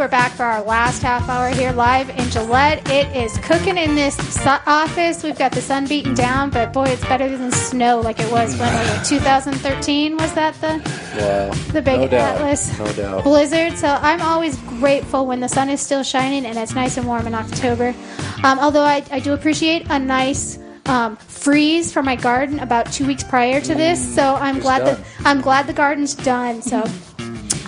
we're back for our last half hour here live in Gillette. It is cooking in this office. We've got the sun beating down, but boy, it's better than snow like it was when was 2013? Was that the Wow. the big no. Atlas No doubt. blizzard? So I'm always grateful when the sun is still shining and it's nice and warm in October. Um, although I, I do appreciate a nice um, freeze for my garden about two weeks prior to this. So I'm It's glad done. that I'm glad the garden's done. So.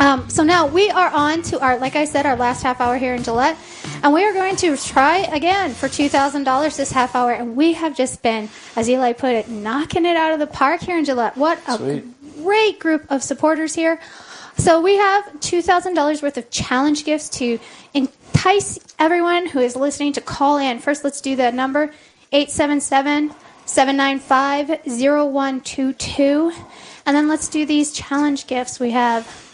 Um, so now we are on to our, like I said, our last half hour here in Gillette, and we are going to try again for two thousand dollars this half hour. And we have just been, as Eli put it, knocking it out of the park here in Gillette. What a Sweet. great group of supporters here. So we have two thousand dollars worth of challenge gifts to entice everyone who is listening to call in. First, let's do the number 877 795 0122. And then let's do these challenge gifts. We have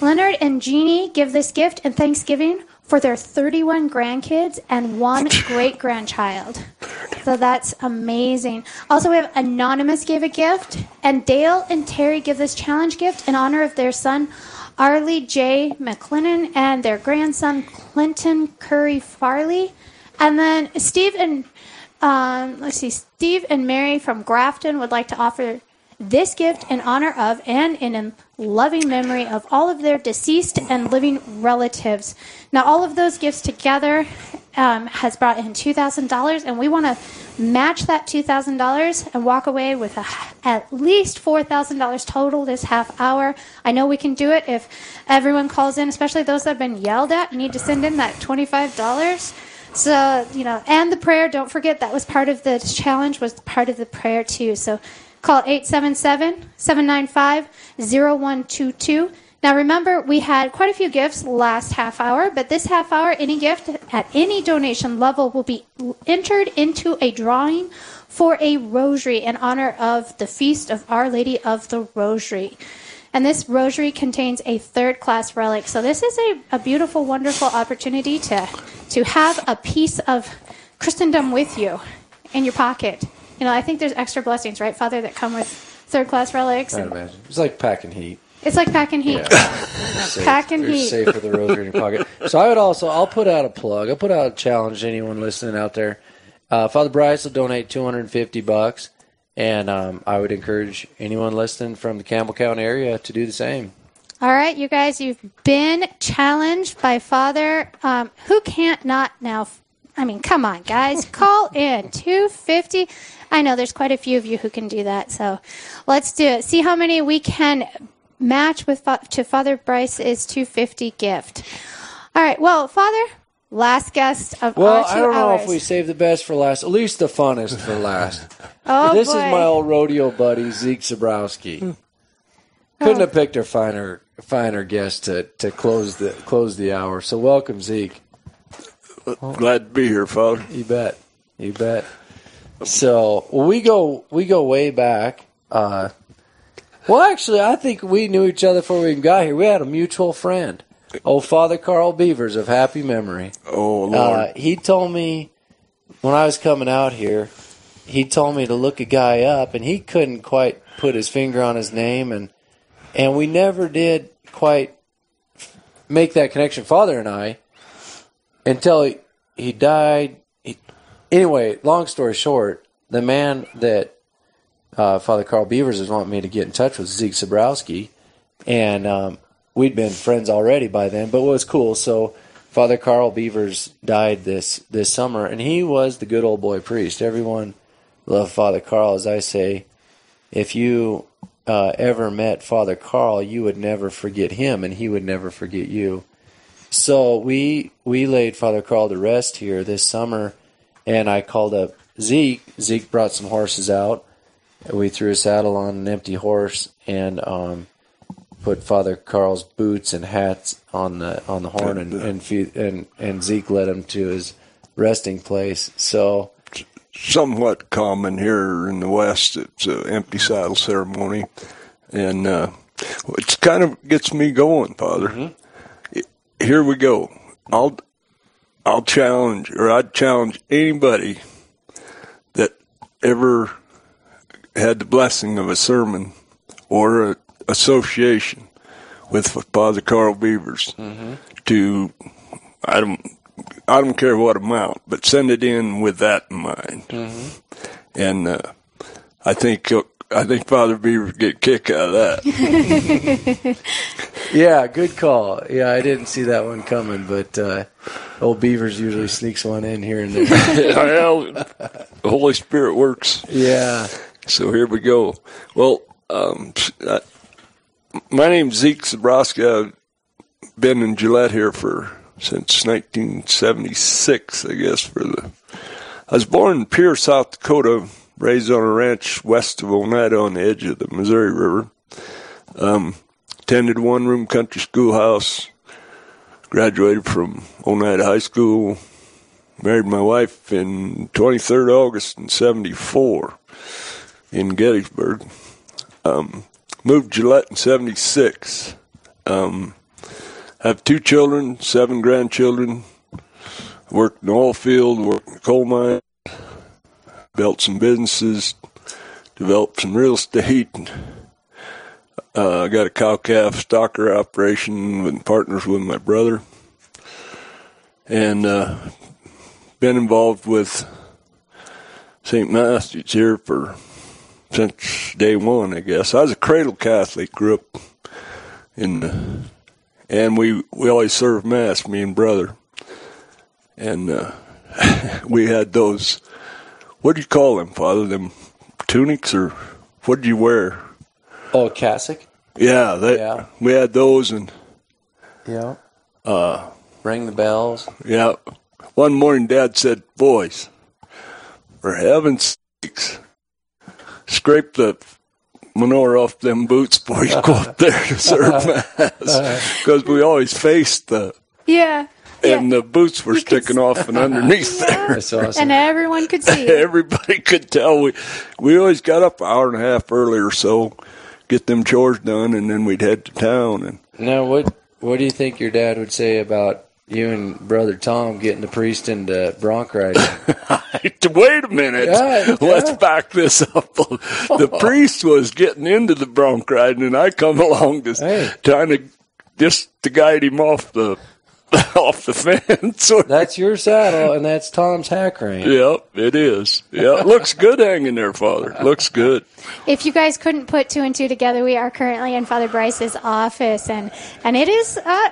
Leonard and Jeannie give this gift in Thanksgiving for their 31 grandkids and one great grandchild. So that's amazing. Also, we have Anonymous gave a gift, and Dale and Terry give this challenge gift in honor of their son, Arlie J. McLennan, and their grandson, Clinton Curry Farley. And then Steve and um, let's see, Steve and Mary from Grafton would like to offer this gift in honor of and in loving memory of all of their deceased and living relatives. Now, all of those gifts together um, has brought in two thousand dollars, and we want to match that two thousand dollars and walk away with a, at least four thousand dollars total this half hour. I know we can do it if everyone calls in, especially those that have been yelled at. Need to send in that twenty five dollars. So, you know, and the prayer, don't forget that was part of the challenge, was part of the prayer too. So call 877 795 0122. Now remember, we had quite a few gifts last half hour, but this half hour, any gift at any donation level will be entered into a drawing for a rosary in honor of the feast of Our Lady of the Rosary. And this rosary contains a third class relic. So this is a, a beautiful, wonderful opportunity to, to have a piece of Christendom with you in your pocket. You know, I think there's extra blessings, right, Father, that come with third class relics. I'd And imagine. It's like packing heat. it's like packing heat. Safe, Packing heat. Safe for the rosary in your pocket. So I would also, I'll put out a plug. I'll put out a challenge to anyone listening out there. Uh, Father Bryce will donate 250 bucks, and um, I would encourage anyone listening from the Campbell County area to do the same. All right, you guys, you've been challenged by Father. Um, who can't not now? I mean, come on, guys, call in two fifty. I know there's quite a few of you who can do that, so let's do it. See how many we can match with fa- to Father Bryce's two fifty gift. All right, well, Father, last guest of Well, our two I don't know hours. if we save the best for last. At least the funnest for last. oh this boy. is my old rodeo buddy Zeke Zabrowski. Hmm. Couldn't have picked a finer finer guest to, to close the close the hour. So welcome, Zeke. Glad to be here, Father. You bet. You bet. So well, we go we go way back. Uh, well, actually, I think we knew each other before we even got here. We had a mutual friend, old Father Carl Beavers of happy memory. Oh, Lord. Uh, he told me when I was coming out here, he told me to look a guy up, and he couldn't quite put his finger on his name, and and we never did quite make that connection, Father and I, until he, he died. He, anyway, long story short, the man that uh, Father Carl Beavers is wanting me to get in touch with Zeke Zabrowski, and um, we'd been friends already by then. But what was cool, so Father Carl Beavers died this this summer, and he was the good old boy priest. Everyone loved Father Carl, as I say. If you uh, ever met Father Carl, you would never forget him, and he would never forget you. So we we laid Father Carl to rest here this summer, and I called up Zeke. Zeke brought some horses out. We threw a saddle on an empty horse and um, put Father Carl's boots and hats on the on the horn, and and and, and Zeke led him to his resting place. So Somewhat common here in the West. It's an empty saddle ceremony. And uh, it's kind of gets me going, Father. Here we go. I'll I'll challenge, or I'd challenge anybody that ever had the blessing of a sermon or a association with Father Carl Beavers to I don't I don't care what amount, but send it in with that in mind. And uh, I think I think Father Beaver would get a kick out of that. Yeah, good call. Yeah, I didn't see that one coming, but uh, old Beavers usually sneaks one in here and there. well, the Holy Spirit works. yeah. So here we go. Well, um, I, my name's Zeke Zabrowski. I've been in Gillette here for since 1976, I guess. For the, I was born in Pierre, South Dakota, raised on a ranch west of Onida on the edge of the Missouri River. Um, attended one room country schoolhouse. Graduated from Onida High School. Married my wife in 23rd August in 74 in Gettysburg. Um, moved Gillette in '76. Um, have two children, seven grandchildren. Worked in oil field, worked in coal mine, built some businesses, developed some real estate. Uh, I got a cow calf stocker operation with partners with my brother, and uh, been involved with St. Matthew's here for since day one, I guess. I was a cradle Catholic, grew up in, the, and we we always served mass, me and brother, and uh, we had those. What do you call them, Father? Them tunics or what did you wear? Oh, cassock. Yeah, that, Yeah. we had those, and Yeah. Uh, ring the bells. yeah. One morning, Dad said, "Boys, for heaven's sakes, scrape the manure off them boots before you go up there to serve mass, because we always faced the Yeah. And yeah. the boots were You sticking off and underneath there." That's awesome. And everyone could see it. Everybody could tell we we always got up an hour and a half early or so, get them chores done, and then we'd head to town. And now, what what do you think your dad would say about you and brother Tom getting the priest into bronc riding? wait a minute, Yeah, let's yeah. back this up. The priest was getting into the bronc riding, and I come along to Hey. trying to just to guide him off the off the fence. That's your saddle, and that's Tom's hack rein. Yep, it is. Yeah, looks good hanging there, Father. Looks good. If you guys couldn't put two and two together, we are currently in Father Bryce's office, and and it is uh,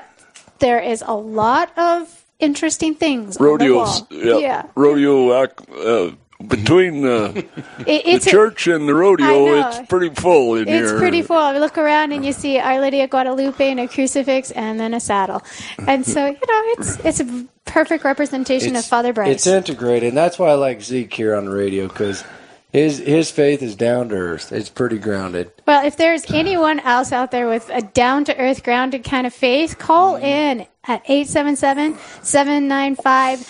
there is a lot of interesting things. Rodeos. On the wall. Yep. Yeah, Rodeo uh, between the. It, the church and the rodeo, it's pretty full in It's here. It's pretty full. You look around and you see Our Lady of Guadalupe and a crucifix and then a saddle. And so, you know, it's it's a perfect representation of Father Bryce. It's integrated, and that's why I like Zeke here on the radio because his his faith is down to earth. It's pretty grounded. well, if there's anyone else out there with a down to earth, grounded kind of faith, call mm-hmm. in at 877 795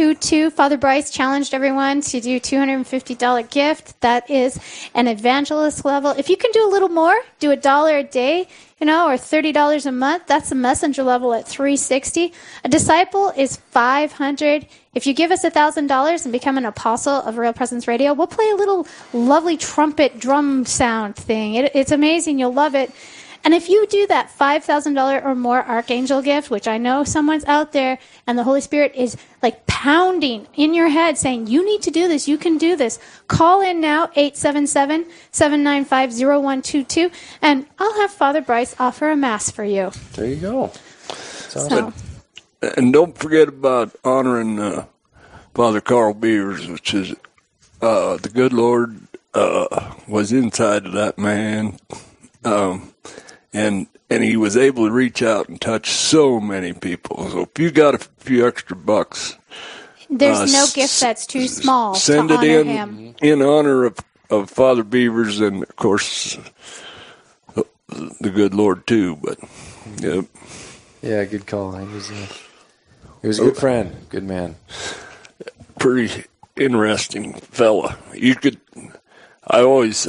0122. Father Bryce challenged everyone to do $250 gift. That is an evangelist level. If you can do a little more, do a dollar a day, you know, or $30 a month, that's a messenger level at 360. A disciple is 500. If you give us $1,000 and become an apostle of Real Presence Radio, we'll play a little lovely trumpet drum sound thing. It, it's amazing. You'll love it. And if you do that $5,000 or more archangel gift, which I know someone's out there and the Holy Spirit is like pounding in your head saying, you need to do this, you can do this, call in now, 877-795-0122, and I'll have Father Bryce offer a mass for you. There you go. So, And don't forget about honoring uh, Father Carl Beavers, which is uh, the good Lord uh, was inside of that man, um, and and he was able to reach out and touch so many people. So if you got a few extra bucks, there's Uh, no gift that's too small send to it honor in him. in honor of, of Father Beavers and of course the, the good Lord too. But yeah, Yeah, good call. He was a, he was a good friend, good man. pretty interesting fella. You could, I always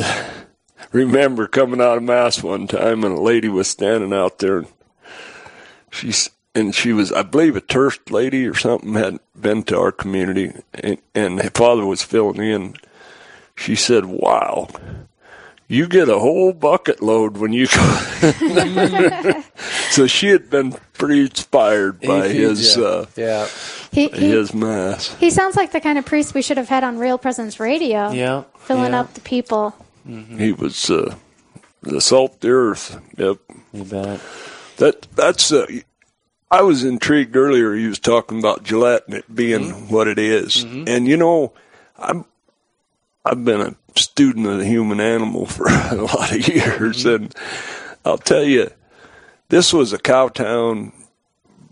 remember coming out of mass one time and a lady was standing out there and she's, and she was, I believe, a Turst lady or something had been to our community and, and her father was filling in. She said, wow. You get a whole bucket load when you go. so she had been pretty inspired by He his feeds ya. uh, yeah, He, he, his mass. he sounds like the kind of priest we should have had on Real Presence Radio. yeah, Filling yeah. up the people. He was uh, the salt of the earth. Yep. You bet. That that's. Uh, I was intrigued earlier. He was talking about Gillette and it being Mm-hmm. what it is. and you know, I'm I've been a student of the human animal for a lot of years, Mm-hmm. and I'll tell you, this was a cow town,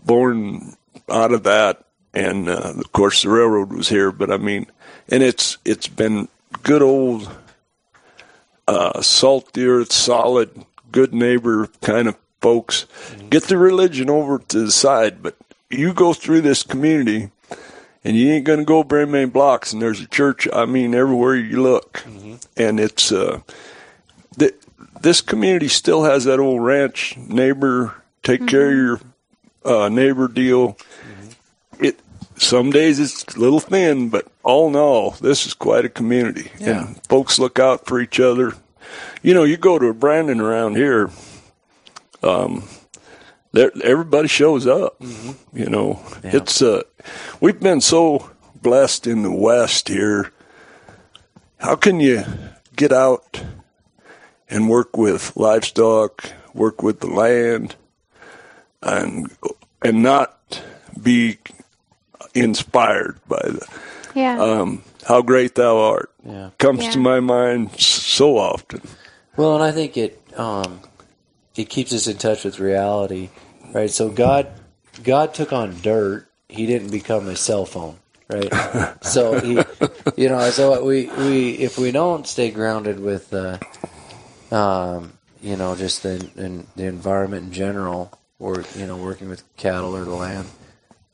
born out of that, and uh, of course the railroad was here. But I mean, and it's it's been good old uh, salt the earth, solid, good neighbor kind of folks. Get the religion over to the side, but you go through this community and you ain't going to go very many blocks and there's a church, I mean, everywhere you look. And it's, uh, th- this community still has that old ranch neighbor, take care of your uh, neighbor deal. Some days it's a little thin, but all in all, this is quite a community. Yeah. And folks look out for each other. You know, you go to a branding around here, um, there everybody shows up. You know, it's uh, we've been so blessed in the West here. How can you get out and work with livestock, work with the land, and and not be inspired by the Yeah. um, how great thou art? Yeah. Comes Yeah. to my mind so often. Well, and I think it um, it keeps us in touch with reality, right? So God God took on dirt. He didn't become a cell phone, right? so he, you know, so we we if we don't stay grounded with, uh, um, you know, just the in, the environment in general, or you know, working with cattle or the land,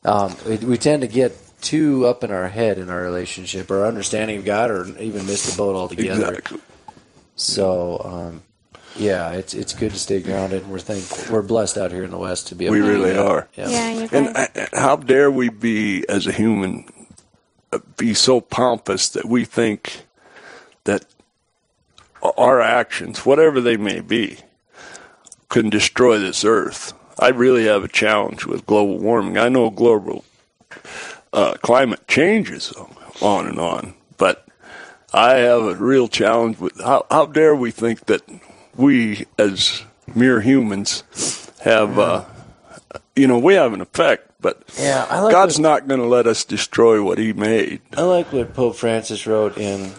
um, we, we tend to get too up in our head in our relationship or understanding of God, or even miss the boat altogether. Exactly. So, um, yeah, it's it's good to stay grounded. and We're thankful. We're blessed out here in the West to be. Able We to do really that. are. Yeah. yeah, you're And right. uh, how dare we be, as a human, uh, be so pompous that we think that our actions, whatever they may be, can destroy this earth. I really have a challenge with global warming. I know global uh, climate changes on and on, but I have a real challenge with how, how dare we think that we, as mere humans, have, uh, you know, we have an effect, but Yeah, I like God's what- not going to let us destroy what He made. I like what Pope Francis wrote in.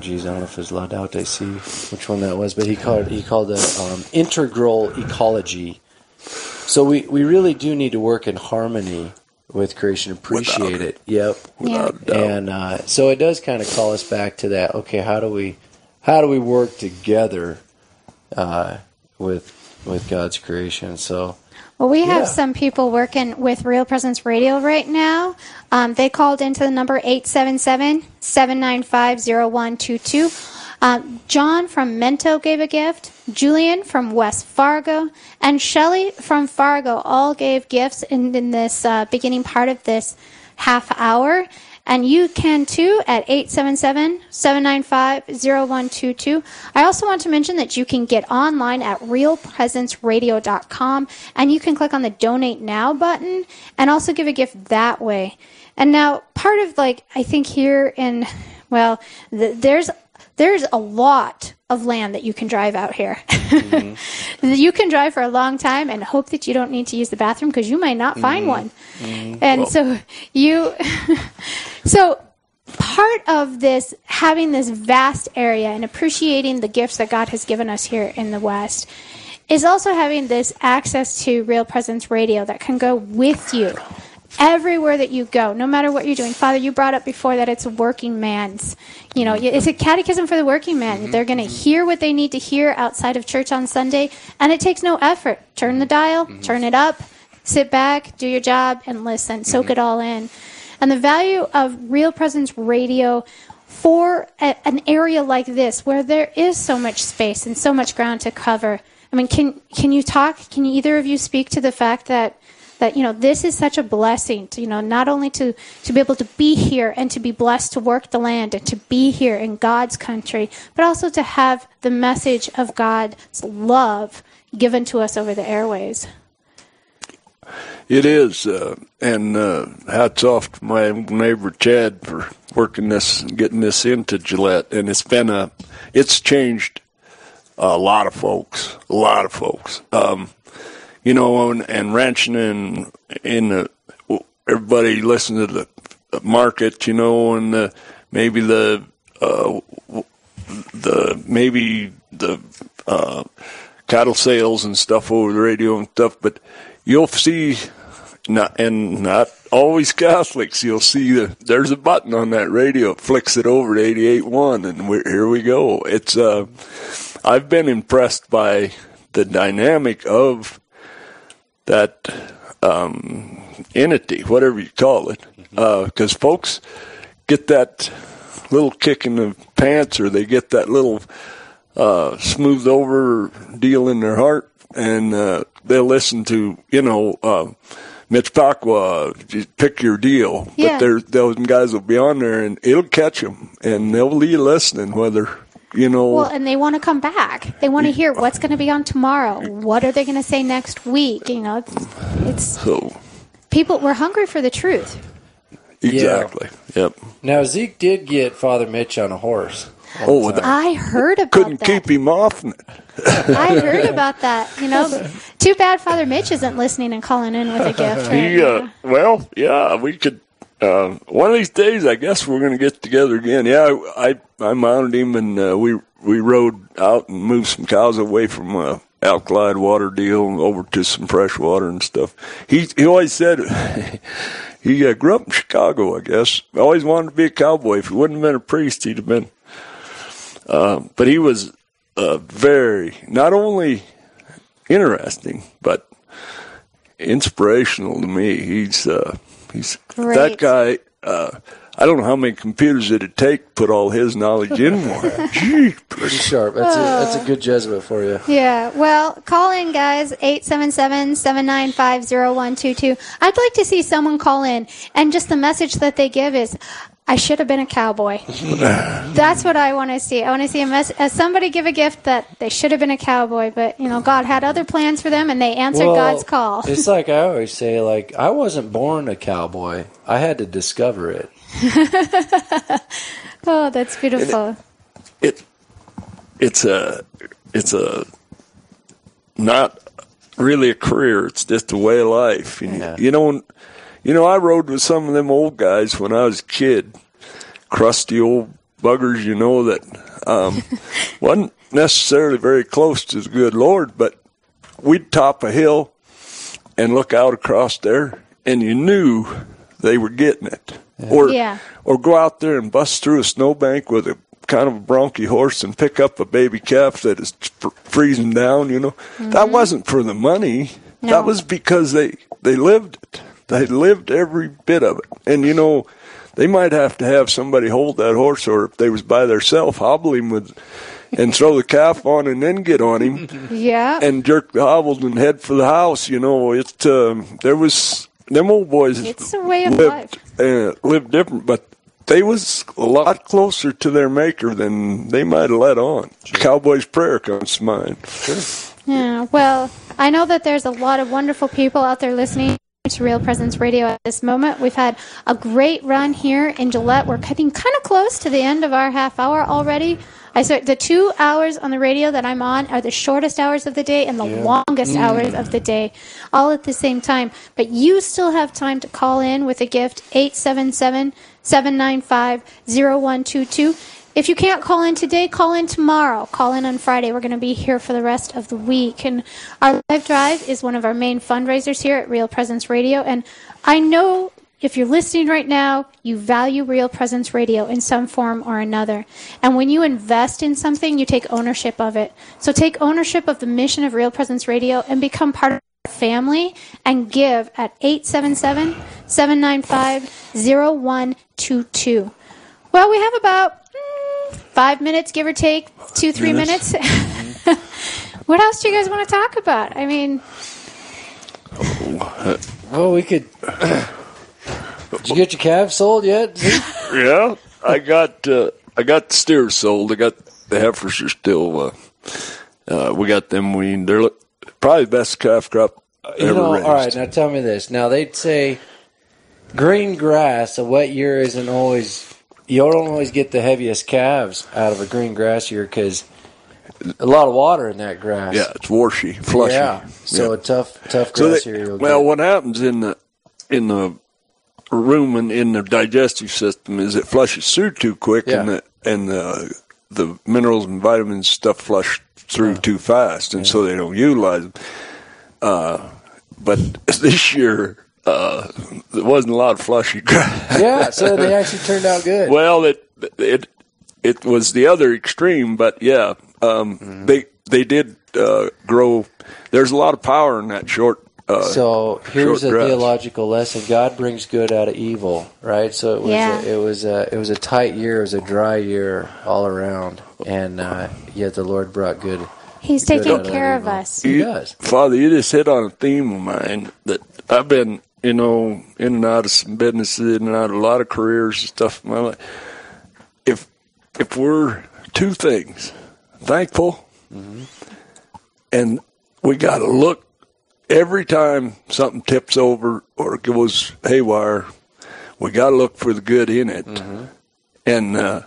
Geez, I don't know if it's Laudato Si, which one that was, but he called he called it um, integral ecology. So we, we really do need to work in harmony with creation, appreciate Without- it. Yep, Without a doubt. and uh, so it does kind of call us back to that. Okay, how do we how do we work together uh, with with God's creation? So Well, we have Yeah. some people working with Real Presence Radio right now. Um, they called into the number 877 795 0122. Um, John from Mento gave a gift. Julian from West Fargo. And Shelly from Fargo all gave gifts in, in this uh, beginning part of this half hour. And you can too at 877 795 0122. I also want to mention that you can get online at realpresenceradio.com and you can click on the donate now button and also give a gift that way. And now, part of like, I think here in, well, th- there's there's a lot of land that you can drive out here. Mm-hmm. you can drive for a long time and hope that you don't need to use the bathroom because you might not find mm-hmm. one. Mm-hmm. And so you, so part of this, having this vast area and appreciating the gifts that God has given us here in the West, is also having this access to Real Presence Radio that can go with you everywhere that you go, no matter what you're doing. Father, you brought up before that it's a working man's, you know, it's a catechism for the working man. Mm-hmm. They're going to mm-hmm. hear what they need to hear outside of church on Sunday, and it takes no effort. Turn the dial, mm-hmm. turn it up, sit back, do your job, and listen. Soak it all in. And the value of Real Presence Radio for a, an area like this, where there is so much space and so much ground to cover. I mean, can can you talk? Can either of you speak to the fact that that you know this is such a blessing to you know not only to to be able to be here and to be blessed to work the land and to be here in God's country, but also to have the message of God's love given to us over the airways. It is, uh, and uh, hats off to my neighbor Chad for working this, getting this into Gillette, and it's been a, it's changed a lot of folks, a lot of folks. Um, you know, and, and ranching in in the, everybody listen to the market, you know, and the, maybe the uh, the maybe the uh, cattle sales and stuff over the radio and stuff, but you'll see not and not always Catholics. You'll see the, there's a button on that radio. It flicks it over to 88.1 and here we go. It's, uh, I've been impressed by the dynamic of that, um, entity, whatever you call it. Uh, cause folks get that little kick in the pants or they get that little, uh, smoothed over deal in their heart and, uh, they'll listen to, you know, uh, Mitch Pacwa, pick your deal. Yeah. But there, those guys will be on there and it'll catch them and they'll be listening whether, you know. Well, and they want to come back. They want to hear what's going to be on tomorrow. What are they going to say next week? You know, it's, it's so, people. We're hungry for the truth. exactly. Yep. Now Zeke did get Father Mitch on a horse. Oh, that, I heard about couldn't that. keep him off. I heard about that. You know, too bad Father Mitch isn't listening and calling in with a gift. Right He, uh, well, yeah, we could. Uh, one of these days, I guess we're going to get together again. Yeah, I I, I mounted him and uh, we we rode out and moved some cows away from uh, alkaline water deal over to some fresh water and stuff. He he always said he uh, grew up in Chicago. I guess always wanted to be a cowboy. If he wouldn't have been a priest, he'd have been. Uh, but he was uh, very not only interesting but inspirational to me. He's uh, he's Great. that guy. Uh, I don't know how many computers it'd take to put all his knowledge in one. Gee, Pretty sharp. That's a that's a good Jesuit for you. Yeah, well, call in, guys, 877-795-0122. I'd like to see someone call in, and just the message that they give is, I should have been a cowboy. That's what I want to see. I want to see a mess- uh, somebody give a gift that they should have been a cowboy, but, you know, God had other plans for them, and they answered Well, God's call. it's like I always say, like I wasn't born a cowboy. I had to discover it. oh, that's beautiful. it it's a it's a not really a career. It's just a way of life. You, Yeah. you know, you know. I rode with some of them old guys when I was a kid, crusty old buggers. You know that um, wasn't necessarily very close to the good Lord, but we'd top a hill and look out across there, and you knew they were getting it. Or Yeah. or go out there and bust through a snowbank with a kind of a bronky horse and pick up a baby calf that is fr- freezing down. You know, that wasn't for the money. No. That was because they they lived it. They lived every bit of it. And you know, they might have to have somebody hold that horse, or if they was by themselves, hobble him with, and throw the calf on, and then get on him Yeah. and jerk the hobbles and head for the house. You know, it's um, there was them old boys. It's a way of life. lived uh, lived different, but they was a lot closer to their maker than they might have let on. Cowboy's prayer comes to mind. Yeah, well, I know that there's a lot of wonderful people out there listening to Real Presence Radio at this moment. We've had a great run here in Gillette. We're getting kind of close to the end of our half hour already. I said the two hours on the radio that I'm on are the shortest hours of the day and the longest mm. hours of the day, all at the same time. But you still have time to call in with a gift, 877 795 0122. If you can't call in today, call in tomorrow. Call in on Friday. We're going to be here for the rest of the week. And our live drive is one of our main fundraisers here at Real Presence Radio. And I know if you're listening right now, you value Real Presence Radio in some form or another. And when you invest in something, you take ownership of it. So take ownership of the mission of Real Presence Radio and become part of our family and give at 877 795 0122. Well, we have about five minutes, give or take, two, three minutes. what else do you guys want to talk about? I mean, Well, we could. Did you get your calves sold yet? Yeah, I got uh, I got the steers sold. I got the heifers are still. Uh, uh, we got them weaned. They're look- probably the best calf crop I You ever know, raised. all right. Now tell me this. Now they'd say green grass. A wet year isn't always. You don't always get the heaviest calves out of a green grass year because a lot of water in that grass. Yeah, it's washy, flushy. Yeah. So Yeah. a tough, tough So grass they- year. You'll well, get. what happens in the in the rumen in the digestive system is it flushes through too quick, and the and the the minerals and vitamins stuff flush through too fast, and so they don't utilize them. Uh, but this year. Uh, there wasn't a lot of flushy grass. yeah. So they actually turned out good. Well, it it it was the other extreme, but yeah, um, Mm-hmm. they they did uh, grow. There's a lot of power in that short. Uh, So here's short a grass. theological lesson: God brings good out of evil, right? So it was Yeah. a, it was a it was a tight year, it was a dry year all around, and uh, yet the Lord brought good. He's taking out of care of evil. us. He You- does. Father, you just hit on a theme of mine that I've been, you know, in and out of some businesses, in and out of a lot of careers and stuff in my life. If if we're two things, thankful, and we got to look every time something tips over or goes haywire, we got to look for the good in it, and uh,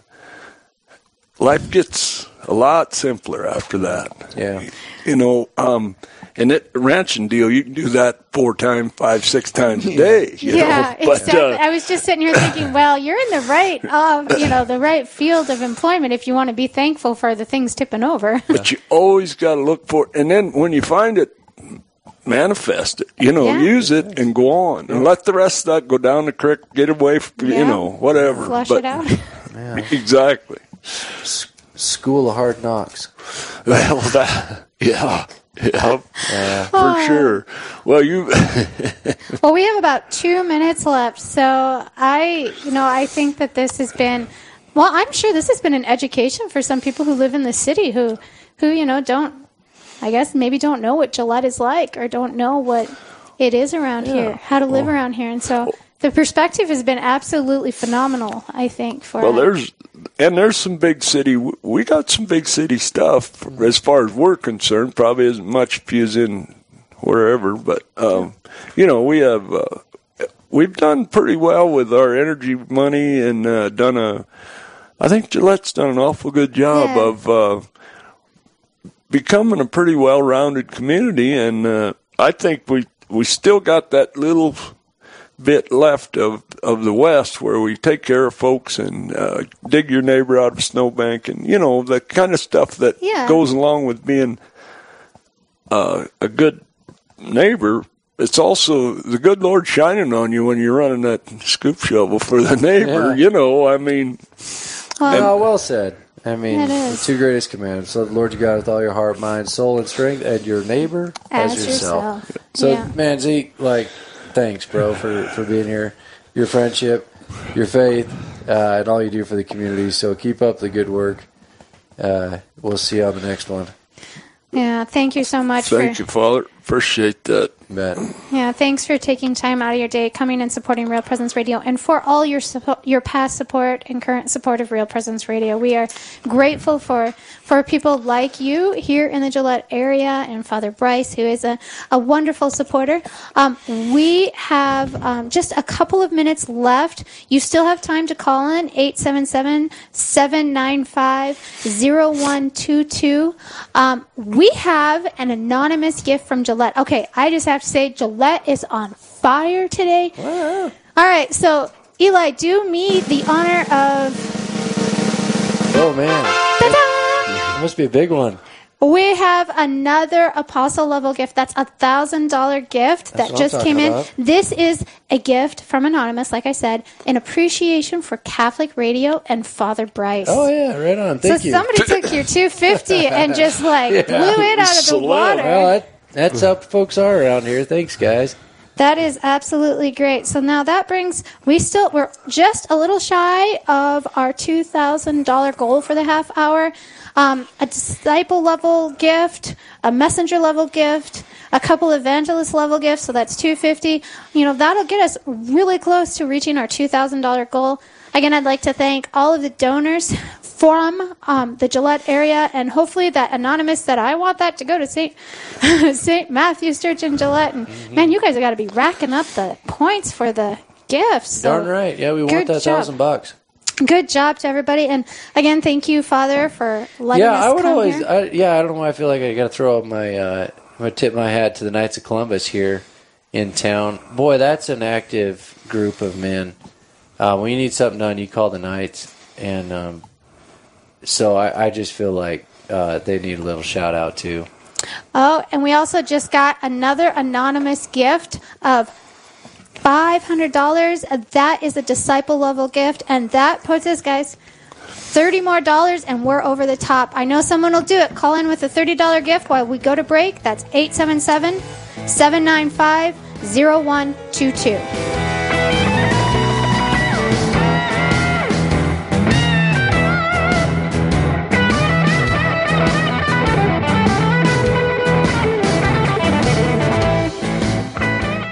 life gets a lot simpler after that Yeah. you know, um, and that ranching deal, you can do that four times, five, six times a day. You Yeah, know? but exactly. uh, I was just sitting here thinking, well, you're in the right, uh, you know, the right field of employment if you want to be thankful for the things tipping over. but you always got to look for, it. and then when you find it, manifest it. You know, Yeah. use it and go on, and let the rest of that go down the creek, get away, from, Yeah. you know, whatever. Flush but, it out. Exactly. School of hard knocks. Well, that, yeah, yeah, Yeah. Uh, for oh. sure. Well, you, Well, we have about two minutes left, so I, you know, I think that this has been. Well, I'm sure this has been an education for some people who live in the city who, who you know, don't. I guess maybe don't know what Gillette is like or don't know what it is around here, how to live around here, and so the perspective has been absolutely phenomenal. I think for Well, there's and there's some big city. We got some big city stuff as far as we're concerned. Probably isn't much if you's in wherever, but um, you know we have uh, we've done pretty well with our energy money and uh, done a. I think Gillette's done an awful good job Yeah. of uh, becoming a pretty well-rounded community, and uh, I think we we still got that little bit left of, of the West where we take care of folks and uh, dig your neighbor out of a snowbank and, you know, the kind of stuff that Yeah. goes along with being uh, a good neighbor. It's also the good Lord shining on you when you're running that scoop shovel for the neighbor. Yeah. You know, I mean, Oh, well said. I mean, the two greatest commandments: love the Lord your God with all your heart, mind, soul, and strength, and your neighbor as, As yourself. yourself. So, Yeah. man, Zeke, like, thanks, bro, for for being here. Your friendship, your faith, uh, and all you do for the community. So keep up the good work. Uh, we'll see you on the next one. yeah, thank you so much thank for you, Father. Appreciate that. Bet. Yeah, thanks for taking time out of your day, coming and supporting Real Presence Radio, and for all your suppo- your past support and current support of Real Presence Radio. We are grateful for for people like you here in the Gillette area, and Father Bryce, who is a, a wonderful supporter. Um, we have um, just a couple of minutes left. You still have time to call in 877-795-0122. Um, we have an anonymous gift from Gillette. Okay, I just have to say Gillette is on fire today. All right, so Eli, do me the honor of Oh man, ta-da! it must be a big one. We have another apostle level gift. That's a thousand dollar gift that That's what I'm just came in. about. This is a gift from Anonymous, like I said, in appreciation for Catholic radio and Father Bryce. Oh yeah, right on. so Thank you. So, somebody took your 250 and just like blew it out of the water. Well, that, that's how folks are around here. Thanks, guys. That is absolutely great. So now that brings we still we're just a little shy of our two thousand dollar goal for the half hour. Um, a disciple level gift, a messenger level gift, a couple evangelist level gifts, so that's 250. You know, that'll get us really close to reaching our $2,000 goal. Again, I'd like to thank all of the donors from um, the Gillette area, and hopefully that anonymous that I want that to go to St. St. Matthew's Church in Gillette. And man, you guys have got to be racking up the points for the gifts. So Darn right. Yeah, we want that job. thousand bucks. Good job to everybody, and again, thank you, Father, for letting Yeah, us I would come always. here. I, yeah, I don't know why I feel like I got to throw up my. Uh, I'm gonna tip my hat to the Knights of Columbus here in town. Boy, that's an active group of men. Uh, when you need something done, you call the Knights, and um, so I, I just feel like uh, they need a little shout out too. Oh, and we also just got another anonymous gift of $500. That is a disciple level gift, and that puts us, guys, 30 more dollars, and we're over the top. I know someone will do it. Call in with a $30 gift while we go to break. That's 877 795 0122.